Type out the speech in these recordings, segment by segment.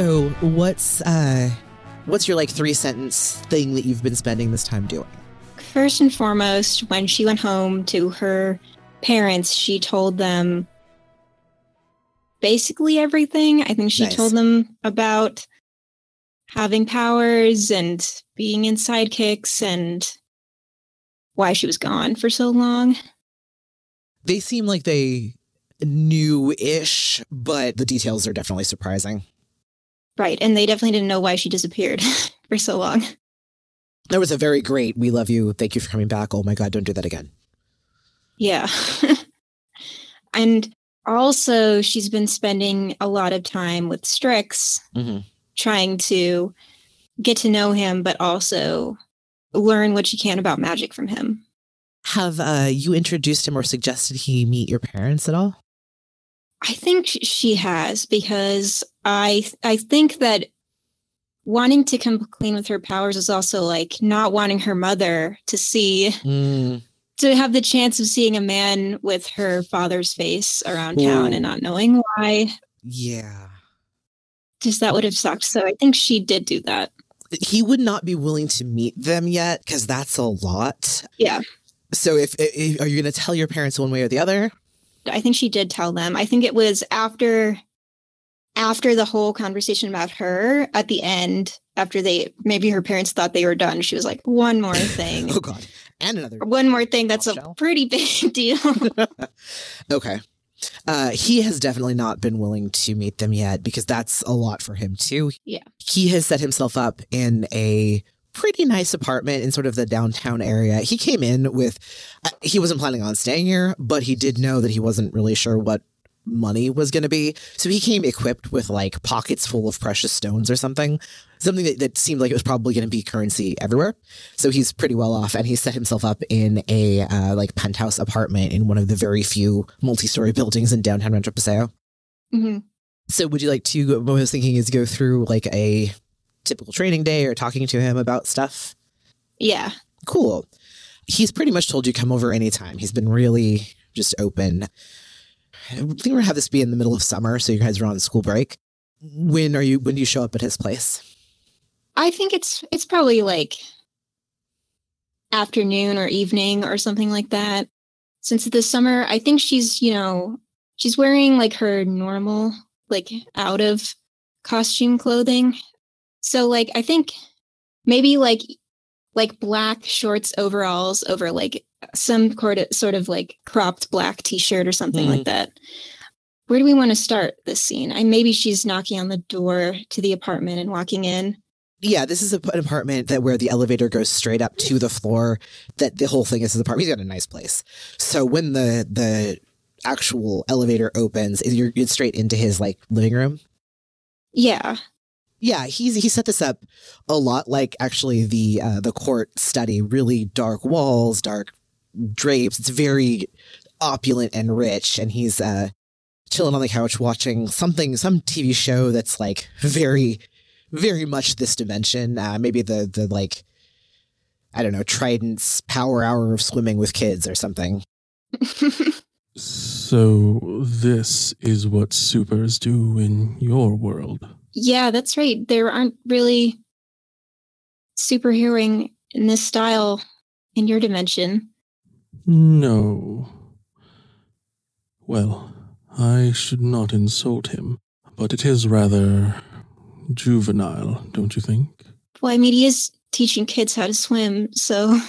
So, what's uh what's your like three sentence thing that you've been spending this time doing? First and foremost, when she went home to her parents, she told them basically everything. I think she Nice. told them about having powers and being in sidekicks and why she was gone for so long. They seem like they knew ish, but the details are definitely surprising. Right. And they definitely didn't know why she disappeared for so long. There was a very great, we love you, thank you for coming back. Oh my God, don't do that again. Yeah. and also, she's been spending a lot of time with Strix, Mm-hmm. trying to get to know him, but also learn what she can about magic from him. Have uh, you introduced him or suggested he meet your parents at all? I think she has because I I think that wanting to come clean with her powers is also like not wanting her mother to see Mm, to have the chance of seeing a man with her father's face around town and not knowing why. yeah. Just that would have sucked. So I think she did do that. He would not be willing to meet them yet because that's a lot. Yeah. So, if, if are you going to tell your parents one way or the other? I think she did tell them. I think it was after after the whole conversation about her at the end, after they maybe her parents thought they were done, she was like, one more thing. Oh God, and another. one more thing that's a pretty big deal. okay. Uh, he has definitely not been willing to meet them yet because that's a lot for him too. Yeah. He has set himself up in a pretty nice apartment in sort of the downtown area. He came in with, uh, he wasn't planning on staying here, but he did know that he wasn't really sure what money was going to be. So he came equipped with like pockets full of precious stones or something, something that, that seemed like it was probably going to be currency everywhere. So he's pretty well off, and he set himself up in a uh, like penthouse apartment in one of the very few multi-story buildings in downtown Rancho Paseo. Mhm. So would you like to? What I was thinking is go through like a typical training day or talking to him about stuff. Yeah. Cool. He's pretty much told you come over anytime. He's been really just open. I think we're gonna have this be in the middle of summer, so you guys are on school break. When are you? When do you show up at his place? I think it's it's probably like afternoon or evening or something like that. Since the summer, I think she's, you know, she's wearing like her normal, like out of costume clothing. So like I think maybe like like black shorts overalls over like some sort of sort of like cropped black t-shirt or something Mhm. like that. Where do we want to start this scene? I maybe she's knocking on the door to the apartment and walking in. Yeah, this is a, an apartment that where the elevator goes straight up to the floor. That the whole thing is his apartment. He's got a nice place. So when the the actual elevator opens, you're, you're straight into his like living room. Yeah. Yeah, he's he set this up a lot like actually the uh, the court study. Really dark walls, dark drapes. It's very opulent and rich, and he's uh, chilling on the couch watching something, some TV show that's like very, very much this dimension. Uh, maybe the the like, I don't know, Trident's Power Hour of Swimming with Kids or something. So, this is what supers do in your world. yeah, that's right. There aren't really superheroing in this style in your dimension. No. Well, I should not insult him, but it is rather juvenile, don't you think? Well, I mean, he is teaching kids how to swim, so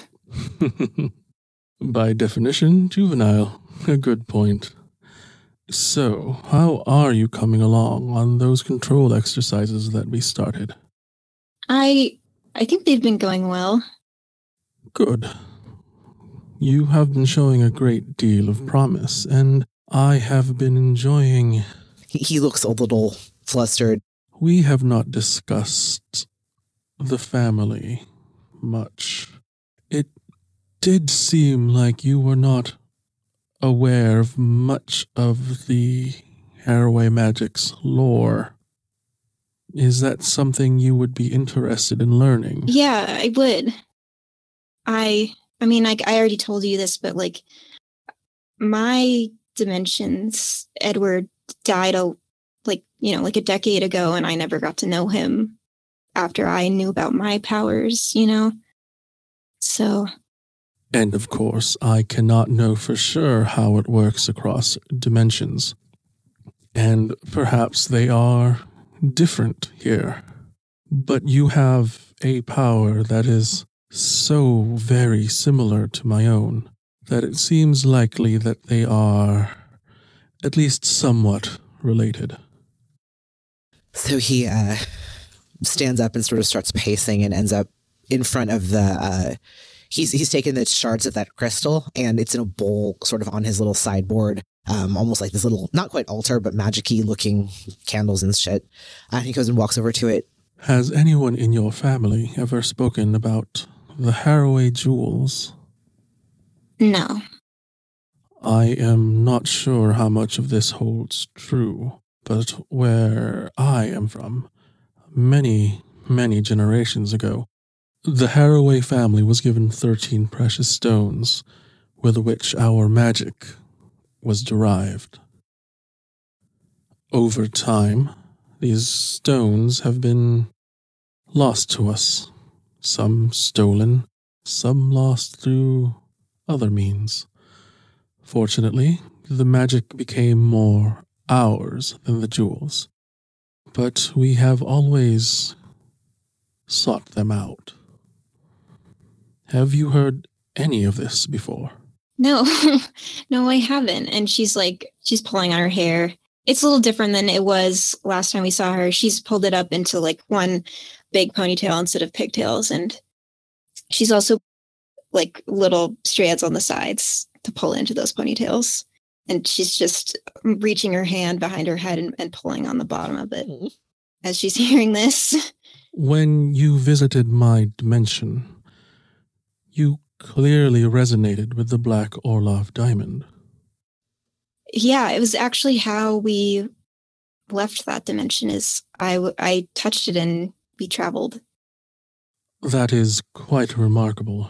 By definition, juvenile. A good point. So, how are you coming along on those control exercises that we started? I I think they've been going well. Good. You have been showing a great deal of promise, and I have been enjoying. He, he looks a little flustered. We have not discussed the family much. It did seem like you were not aware of much of the Haraway Magic's lore. Is that something you would be interested in learning? Yeah, I would. I I mean, like I already told you this, but like my dimensions, Edward died a like, you know, like a decade ago and I never got to know him after I knew about my powers, you know? So, And of course, I cannot know for sure how it works across dimensions. And perhaps they are different here. But you have a power that is so very similar to my own that it seems likely that they are at least somewhat related. So he uh, stands up and sort of starts pacing and ends up in front of the. Uh, he's he's taken the shards of that crystal and it's in a bowl, sort of on his little sideboard, um, almost like this little not quite altar but magicy looking candles and shit. And he goes and walks over to it. Has anyone in your family ever spoken about the Haraway jewels? no. I am not sure how much of this holds true, but where I am from, many, many generations ago, the Haraway family was given 13 precious stones with which our magic was derived. Over time, these stones have been lost to us, some stolen, some lost through other means. Fortunately, the magic became more ours than the jewels. But we have always sought them out. Have you heard any of this before? No, no, I haven't. And she's like, she's pulling on her hair. It's a little different than it was last time we saw her. She's pulled it up into like one big ponytail instead of pigtails. And she's also like little strands on the sides to pull into those ponytails. And she's just reaching her hand behind her head and, and pulling on the bottom of it as she's hearing this. When you visited my dimension, you clearly resonated with the Black Orlov diamond. Yeah, it was actually how we left that dimension is I, I touched it and we traveled. That is quite remarkable.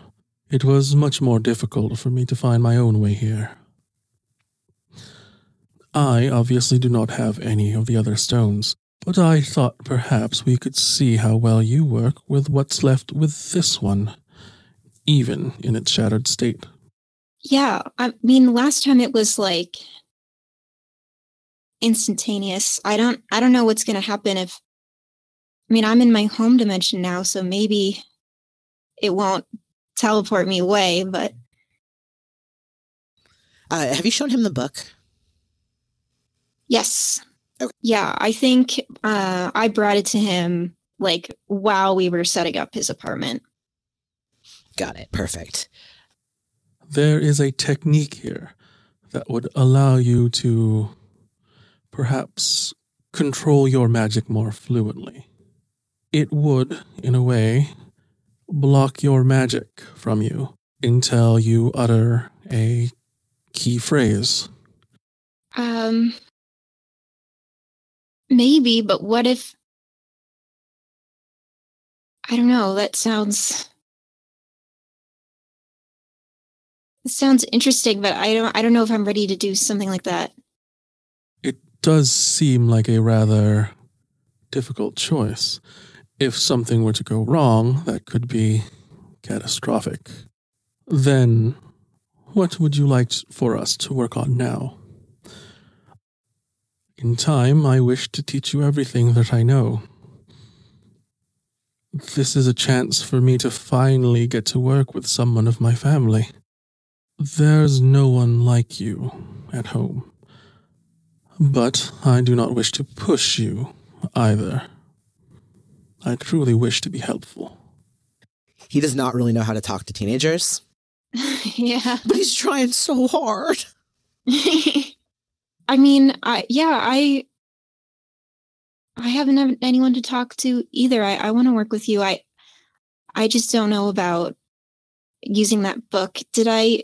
It was much more difficult for me to find my own way here. I obviously do not have any of the other stones, but I thought perhaps we could see how well you work with what's left with this one, even in its shattered state. Yeah, I mean last time it was like instantaneous. I don't I don't know what's going to happen if I mean, I'm in my home dimension now, so maybe it won't teleport me away, but Uh, have you shown him the book? yes. Okay. Yeah, I think uh I brought it to him like while we were setting up his apartment. Got it. Perfect. There is a technique here that would allow you to perhaps control your magic more fluently. It would, in a way, block your magic from you until you utter a key phrase. Um maybe, but what if I don't know, that sounds it sounds interesting, but I don't I don't know if I'm ready to do something like that. It does seem like a rather difficult choice. If something were to go wrong, that could be catastrophic. Then, what would you like for us to work on now? In time, I wish to teach you everything that I know. This is a chance for me to finally get to work with someone of my family. There's no one like you at home. But I do not wish to push you either. I truly wish to be helpful. He does not really know how to talk to teenagers, yeah. but he's trying so hard. I mean, I yeah, I I haven't had anyone to talk to either. I, I want to work with you. I I just don't know about using that book. Did I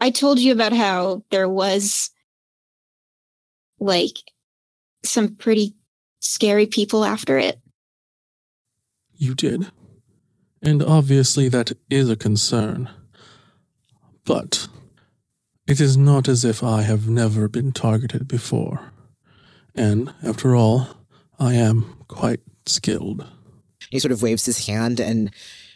I told you about how there was like some pretty scary people after it. You did. And obviously, that is a concern. But it is not as if I have never been targeted before. And after all, I am quite skilled. He sort of waves his hand, and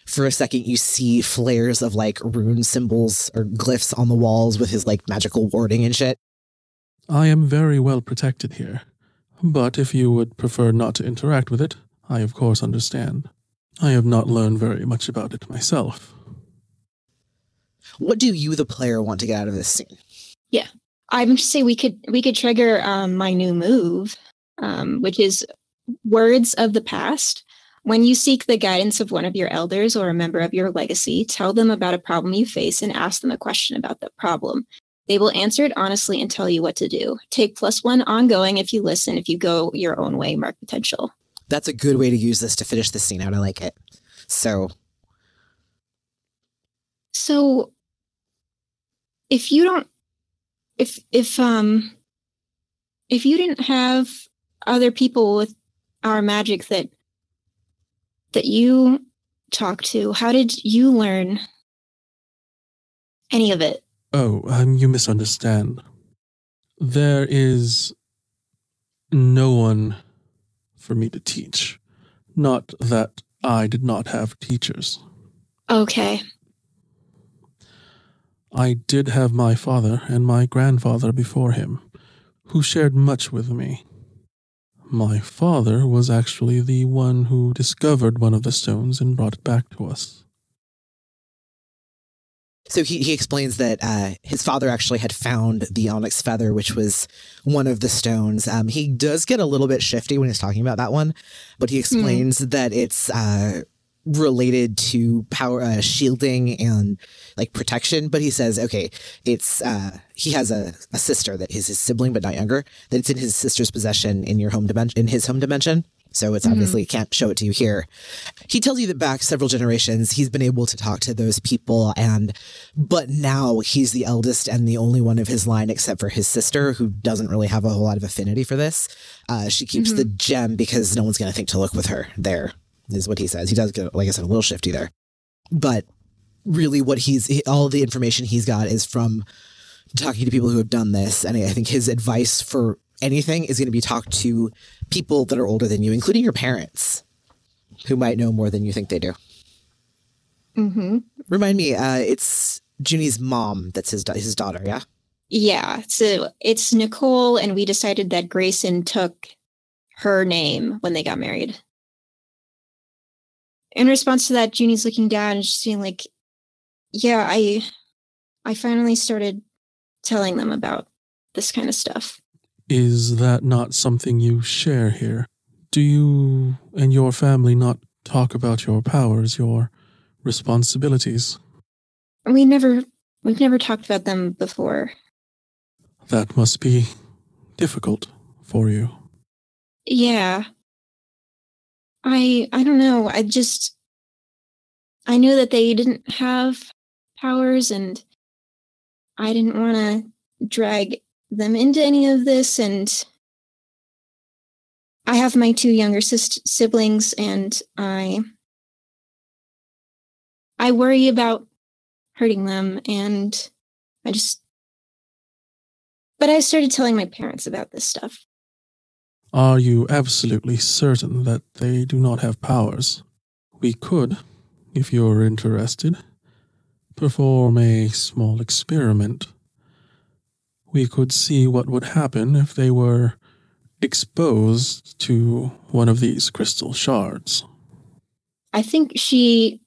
for a second, you see flares of like rune symbols or glyphs on the walls with his like magical warding and shit. I am very well protected here. But if you would prefer not to interact with it, I of course understand. I have not learned very much about it myself. What do you, the player, want to get out of this scene? Yeah, I'm just say we could we could trigger um, my new move, um, which is words of the past. When you seek the guidance of one of your elders or a member of your legacy, tell them about a problem you face and ask them a question about the problem. They will answer it honestly and tell you what to do. Take plus one ongoing if you listen. If you go your own way, mark potential. That's a good way to use this to finish the scene out. I like it. So, so if you don't, if if um, if you didn't have other people with our magic that that you talk to, how did you learn any of it? Oh, um, you misunderstand. There is no one for me to teach. Not that I did not have teachers. Okay. I did have my father and my grandfather before him, who shared much with me. My father was actually the one who discovered one of the stones and brought it back to us. So he, he explains that uh, his father actually had found the onyx feather, which was one of the stones. Um, he does get a little bit shifty when he's talking about that one, but he explains mm. that it's uh, related to power uh, shielding and like protection. But he says, okay, it's uh, he has a, a sister that is his sibling, but not younger. That it's in his sister's possession in your home dimension, in his home dimension. So it's mm-hmm. obviously can't show it to you here. He tells you that back several generations, he's been able to talk to those people. And, but now he's the eldest and the only one of his line, except for his sister, who doesn't really have a whole lot of affinity for this. Uh, she keeps mm-hmm. the gem because no one's going to think to look with her there, is what he says. He does get, like I said, a little shifty there. But really, what he's, all the information he's got is from talking to people who have done this. And I think his advice for anything is going to be talked to people that are older than you, including your parents, who might know more than you think they do. Mm-hmm. Remind me, uh, it's Junie's mom that's his his daughter, yeah. Yeah, so it's Nicole, and we decided that Grayson took her name when they got married. In response to that, Junie's looking down and she's feeling like, "Yeah, I, I finally started telling them about this kind of stuff." Is that not something you share here? Do you and your family not talk about your powers, your responsibilities? We never we've never talked about them before. That must be difficult for you. Yeah. I I don't know. I just I knew that they didn't have powers and I didn't want to drag them into any of this and I have my two younger sis- siblings and I I worry about hurting them and I just but I started telling my parents about this stuff. Are you absolutely certain that they do not have powers? We could, if you're interested, perform a small experiment we could see what would happen if they were exposed to one of these crystal shards. I think she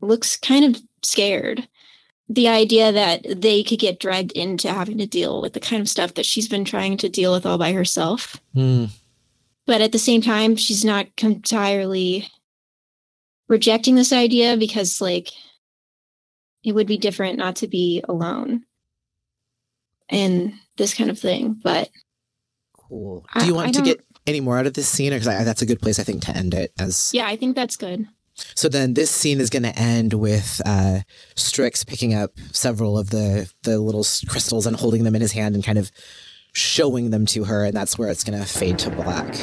looks kind of scared. The idea that they could get dragged into having to deal with the kind of stuff that she's been trying to deal with all by herself. Mm. But at the same time, she's not entirely rejecting this idea because, like, it would be different not to be alone and this kind of thing. But cool. Do you want to get any more out of this scene? Or Because that's a good place, I think, to end it. As yeah, I think that's good. So then this scene is going to end with uh, Strix picking up several of the the little crystals and holding them in his hand and kind of showing them to her, and that's where it's going to fade to black.